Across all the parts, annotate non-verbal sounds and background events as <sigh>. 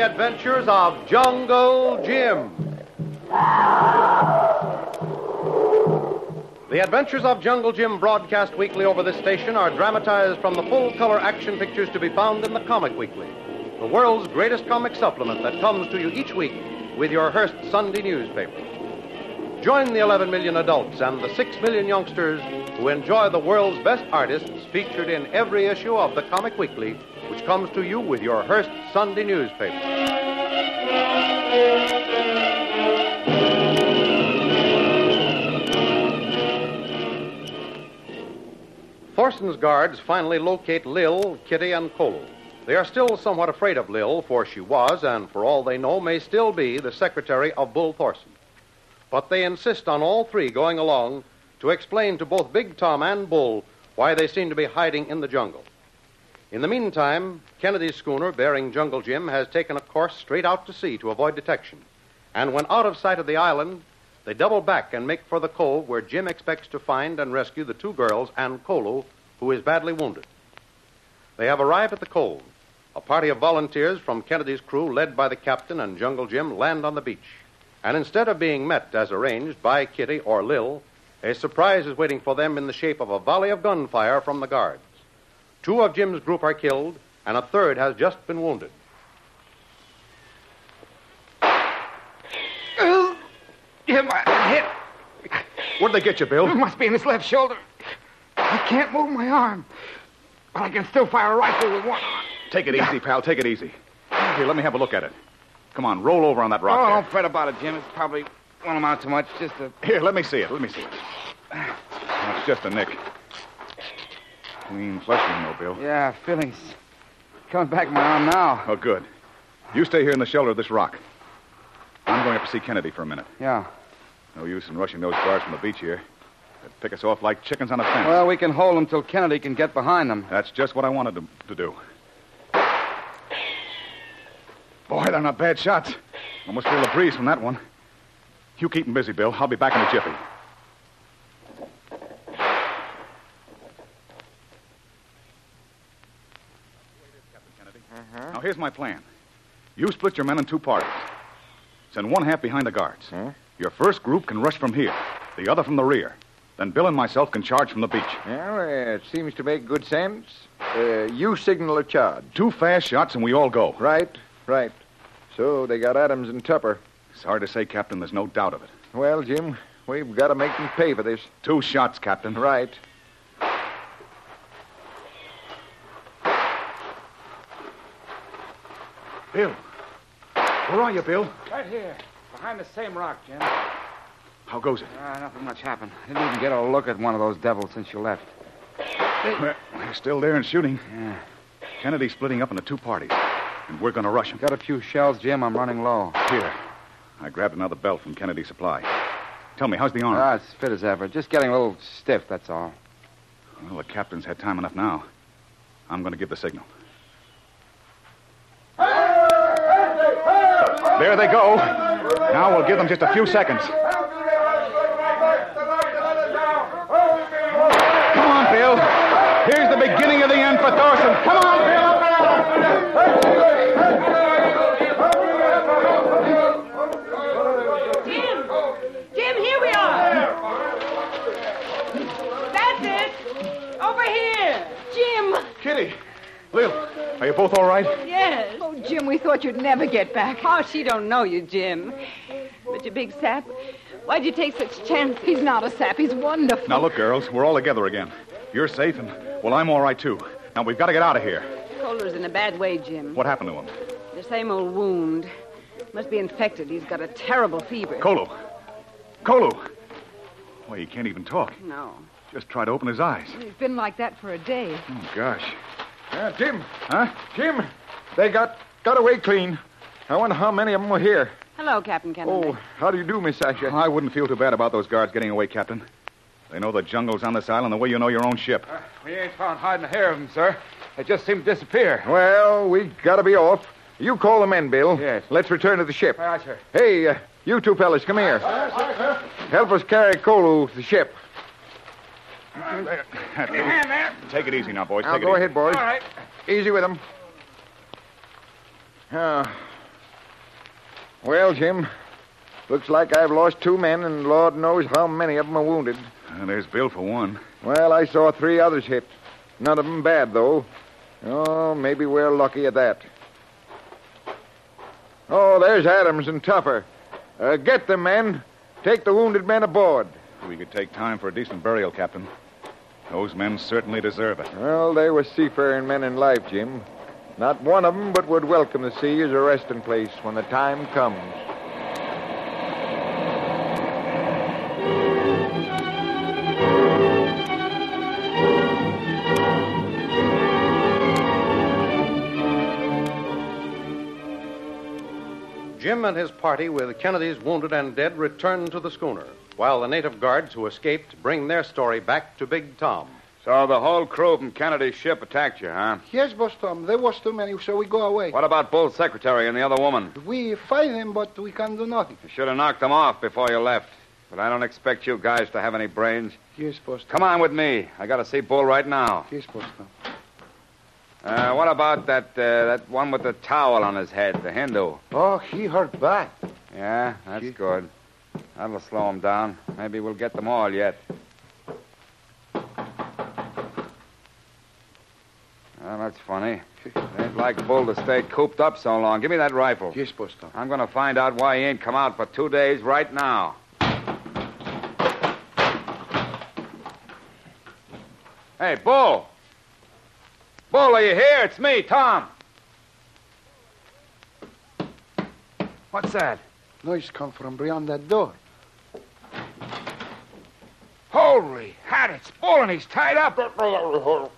The adventures of Jungle Jim. The Adventures of Jungle Jim broadcast weekly over this station are dramatized from the full color action pictures to be found in the Comic Weekly, the world's greatest comic supplement that comes to you each week with your Hearst Sunday newspaper. Join the 11 million adults and the 6 million youngsters who enjoy the world's best artists featured in every issue of the Comic Weekly, which comes to you with your Hearst Sunday newspaper. Thorson's guards finally locate Lil, Kitty, and Kolu. They are still somewhat afraid of Lil, for she was, and for all they know, may still be the secretary of Bull Thorson. But they insist on all three going along to explain to both Big Tom and Bull why they seem to be hiding in the jungle. In the meantime, Kennedy's schooner bearing Jungle Jim has taken a course straight out to sea to avoid detection. And when out of sight of the island, they double back and make for the cove where Jim expects to find and rescue the two girls and Kolu, who is badly wounded. They have arrived at the cove. A party of volunteers from Kennedy's crew, led by the captain and Jungle Jim, land on the beach. And instead of being met as arranged by Kitty or Lil, a surprise is waiting for them in the shape of a volley of gunfire from the guards. Two of Jim's group are killed, and a third has just been wounded. Jim, I'm hit. Where'd they get you, Bill? It must be in his left shoulder. I can't move my arm, but I can still fire a rifle with one arm. Take it easy, pal. Take it easy. Here, let me have a look at it. Come on, roll over on that rock. Oh, rock don't fret about it, Jim. It's probably won't amount to much. Just a. Here, let me see it. Let me see it. <sighs> Oh, it's just a nick. Clean flesh wound, though, Bill. Yeah, feelings coming back in my arm now. Oh, good. You stay here in the shelter of this rock. I'm going up to see Kennedy for a minute. Yeah. No use in rushing those guards from the beach here. They'd pick us off like chickens on a fence. Well, we can hold them till Kennedy can get behind them. That's just what I wanted to, to do. Boy, they're not bad shots. Almost feel the breeze from that one. You keep 'em busy, Bill. I'll be back in a jiffy. Now, here's my plan. You split your men in two parties. Send one half behind the guards. Your first group can rush from here, the other from the rear. Then Bill and myself can charge from the beach. Well, it seems to make good sense. Uh, you signal a charge. Two fast shots and we all go. Right, right. So they got Adams and Tupper. It's hard to say, Captain. There's no doubt of it. Well, Jim, we've got to make them pay for this. Two shots, Captain. Right. Bill. Where are you, Bill? Right here, behind the same rock, Jim. How goes it? Ah, nothing much happened. I didn't even get a look at one of those devils since you left. Well, they're still there and shooting. Yeah. Kennedy's splitting up into two parties, and we're going to rush him. Got a few shells, Jim. I'm running low. Here. I grabbed another belt from Kennedy's supply. Tell me, how's the arm? Ah, it's fit as ever. Just getting a little stiff, that's all. well, the captain's had time enough now. I'm going to give the signal. There they go. Now we'll give them just a few seconds. Come on, Bill. Here's the beginning of the end for Thorson. Come on, Bill. Over here! Jim! Kitty! Lil, are you both all right? Yes. Oh, Jim, we thought you'd never get back. Oh, she don't know you, Jim. But you big sap, why'd you take such chances? He's not a sap. He's wonderful. Now, look, girls, we're all together again. You're safe, and, well, I'm all right, too. Now, we've got to get out of here. Kolu's in a bad way, Jim. What happened to him? The same old wound. Must be infected. He's got a terrible fever. Kolu. Kolu. Why, he can't even talk. No. Just try to open his eyes. He's been like that for a day. Oh, gosh. Uh, Jim, Huh? Jim, they got got away clean. I wonder how many of them were here. Hello, Captain Kennedy. Oh, how do you do, Miss Sasha? I wouldn't feel too bad about those guards getting away, Captain. They know the jungle's on this island the way you know your own ship. We ain't found hiding a hair of them, sir. They just seem to disappear. Well, we gotta be off. You call the men, Bill. Yes. Let's return to the ship. Aye, sir. Hey, uh, you two fellas, come here. Help us carry Kolu to the ship. Take it easy now, boys. Now, Take it go easy. ahead, boys. All right. Easy with them. Ah. Well, Jim, looks like I've lost two men, and Lord knows how many of them are wounded. Uh, there's Bill for one. Well, I saw three others hit. None of them bad, though. Oh, maybe we're lucky at that. Oh, there's Adams and Tupper. Uh, get them, men. Take the wounded men aboard. We could take time for a decent burial, Captain. Those men certainly deserve it. Well, they were seafaring men in life, Jim. Not one of them but would welcome the sea as a resting place when the time comes. Jim and his party, with Kennedy's wounded and dead, return to the schooner, while the native guards who escaped bring their story back to Big Tom. So the whole crew from Kennedy's ship attacked you, huh? Yes, Boss Tom. There was too many, so we go away. What about Bull's secretary and the other woman? We fight them, but we can't do nothing. You should have knocked them off before you left. But I don't expect you guys to have any brains. Yes, Boss Tom. Come on with me. I got to see Bull right now. Yes, Boss Tom. Uh, what about that uh, that one with the towel on his head, the Hindu? Oh, he hurt bad. Yeah, that's good. That'll slow him down. Maybe we'll get them all yet. Well, that's funny. Ain't like Bull to stay cooped up so long. Give me that rifle. Yes, Tom. I'm going to find out why he ain't come out for two days right now. Hey, Bull! Bull, are you here? It's me, Tom. What's that? Noise come from beyond that door. Holy hat, it's Bull and he's tied up. Uh,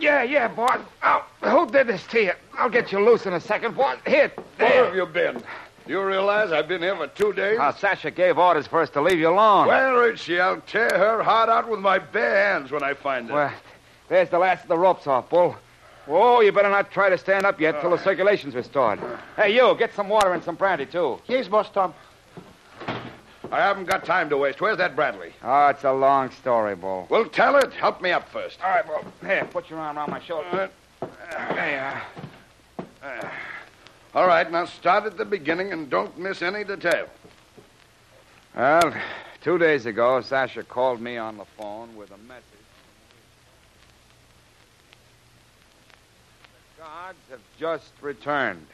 yeah, yeah, boss. Oh, who did this to you? I'll get you loose in a second, boss. Here, Where have you been? Do You realize I've been here for two days? Uh, Sasha gave orders for us to leave you alone. Where is she? I'll tear her heart out with my bare hands when I find her. Well, there's the last of the ropes off, Bull. Whoa, you better not try to stand up yet till the uh. circulation's restored. Hey, you, get some water and some brandy, too. Yes, Boss Tom. I haven't got time to waste. Where's that Bradley? Oh, it's a long story, Bull. Well, tell it. Help me up first. All right, Bull. Here, put your arm around my shoulder. There you are. All right, now start at the beginning and don't miss any detail. Well, two days ago, Sasha called me on the phone with a message. The guards have just returned.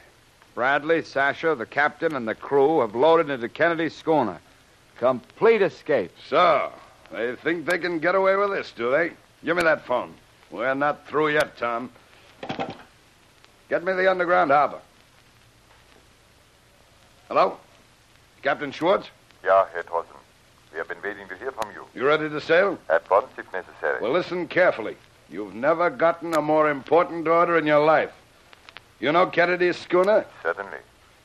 Bradley, Sasha, the captain, and the crew have loaded into Kennedy's schooner. Complete escape. So, they think they can get away with this, do they? Give me that phone. We're not through yet, Tom. Get me the underground harbor. Hello? Captain Schwartz? Ja, Herr Thorson. We have been waiting to hear from you. You ready to sail? At once, if necessary. Well, listen carefully. You've never gotten a more important order in your life. You know Kennedy's schooner? Certainly.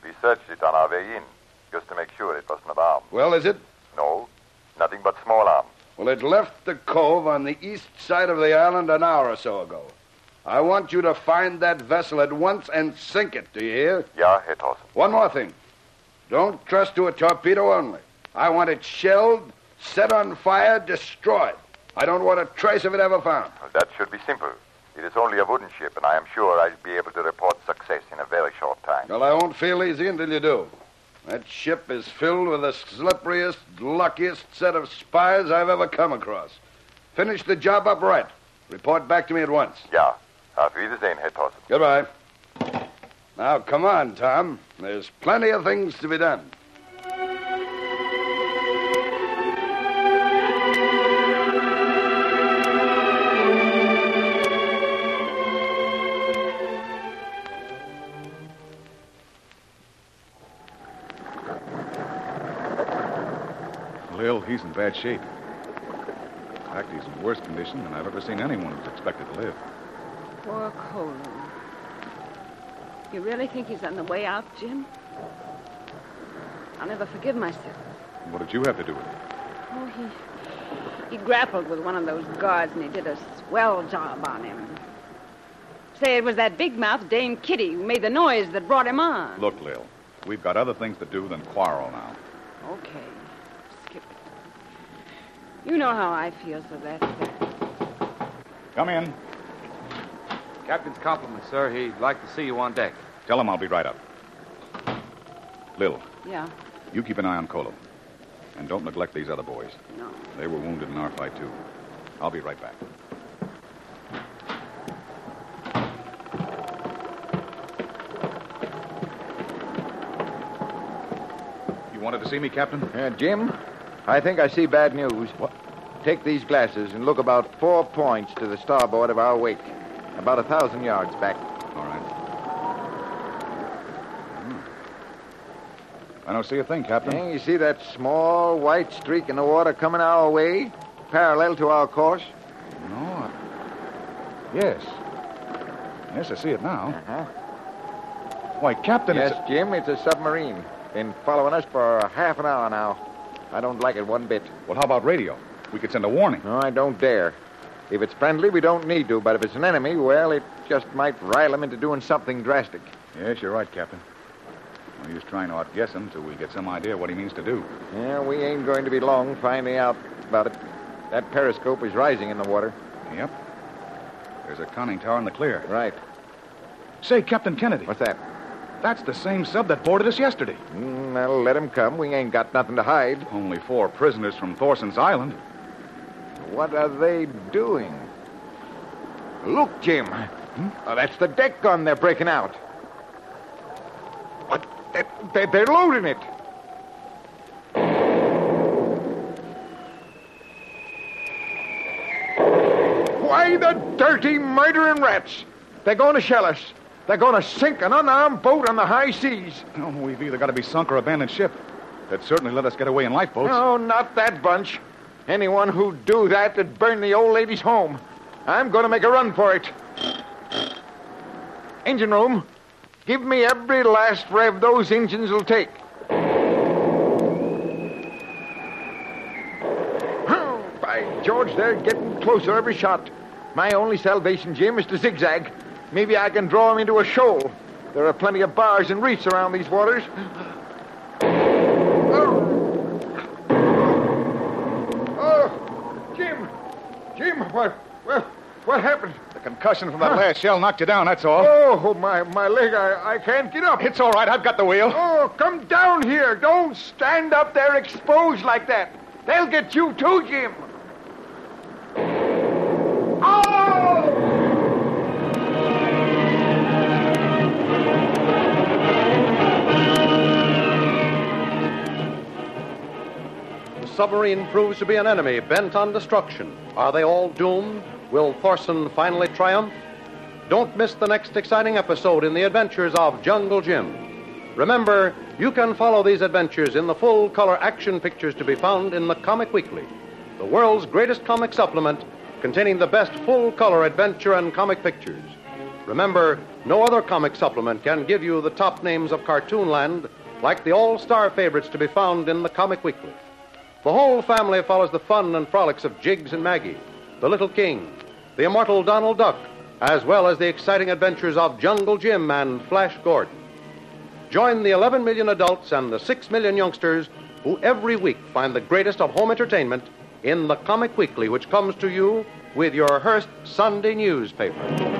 We searched it on our way in, just to make sure it was not armed. Well, is it? No, nothing but small arms. Well, it left the cove on the east side of the island an hour or so ago. I want you to find that vessel at once and sink it, do you hear? Ja, Herr Thorson. One more thing. Don't trust to a torpedo only. I want it shelled, set on fire, destroyed. I don't want a trace of it ever found. That should be simple. It is only a wooden ship, and I am sure I'll be able to report success in a very short time. Well, I won't feel easy until you do. That ship is filled with the slipperiest, luckiest set of spies I've ever come across. Finish the job up right. Report back to me at once. Ja, Auf Wiedersehen, Herr Thorson. Goodbye. Now, come on, Tom. There's plenty of things to be done. He's in bad shape. In fact, he's in worse condition than I've ever seen anyone who's expected to live. Poor Kolu. You really think he's on the way out, Jim? I'll never forgive myself. What did you have to do with it? Oh, he he grappled with one of those guards and he did a swell job on him. Say it was that big mouth Dame Kitty who made the noise that brought him on. Look, Lil, we've got other things to do than quarrel now. Okay. Skip it. You know how I feel, so that's that. Come in. Captain's compliments, sir. He'd like to see you on deck. Tell him I'll be right up. Lil, Yeah. you keep an eye on Kolu. And don't neglect these other boys. No. They were wounded in our fight, too. I'll be right back. You wanted to see me, Captain? Uh, Jim, I think I see bad news. What? Take these glasses and look about four points to the starboard of our wake. About a thousand yards back. All right. Hmm. I don't see a thing, Captain. Hey, you see that small white streak in the water coming our way, parallel to our course? No. I... Yes. Yes, I see it now. Uh-huh. Why, Captain, yes, it's... Jim, it's a submarine. Been following us for a half an hour now. I don't like it one bit. Well, how about radio? We could send a warning. No, I don't dare. If it's friendly, we don't need to, but if it's an enemy, well, it just might rile him into doing something drastic. Yes, you're right, Captain. We're just trying to outguess him till we get some idea what he means to do. Yeah, we ain't going to be long finding out about it. That periscope is rising in the water. Yep. There's a conning tower in the clear. Right. Say, Captain Kennedy. What's that? That's the same sub that boarded us yesterday. Mm, well, let him come. We ain't got nothing to hide. Only four prisoners from Thorson's Island. What are they doing? Look, Jim. Hmm? Oh, that's the deck gun they're breaking out. What? They're, they're loading it. Why, the dirty, murdering rats. They're going to shell us. They're going to sink an unarmed boat on the high seas. Oh, we've either got to be sunk or abandoned ship. They'd certainly let us get away in lifeboats. No, not that bunch. Anyone who'd do that would burn the old lady's home. I'm going to make a run for it. Engine room, give me every last rev those engines will take. By George, they're getting closer every shot. My only salvation, Jim, is to zigzag. Maybe I can draw them into a shoal. There are plenty of bars and reefs around these waters. Oh, oh Jim, Jim, what, what, what happened? The concussion from that huh? last shell knocked you down, that's all. Oh, oh, my, my leg, I, I can't get up. It's all right, I've got the wheel. Oh, come down here. Don't stand up there exposed like that. They'll get you too, Jim. Submarine proves to be an enemy bent on destruction. Are they all doomed? Will Thorson finally triumph? Don't miss the next exciting episode in the adventures of Jungle Jim. Remember, you can follow these adventures in the full color action pictures to be found in the Comic Weekly, the world's greatest comic supplement containing the best full color adventure and comic pictures. Remember, no other comic supplement can give you the top names of Cartoonland like the all star favorites to be found in the Comic Weekly. The whole family follows the fun and frolics of Jiggs and Maggie, the Little King, the immortal Donald Duck, as well as the exciting adventures of Jungle Jim and Flash Gordon. Join the 11 million adults and the 6 million youngsters who every week find the greatest of home entertainment in the Comic Weekly, which comes to you with your Hearst Sunday newspaper.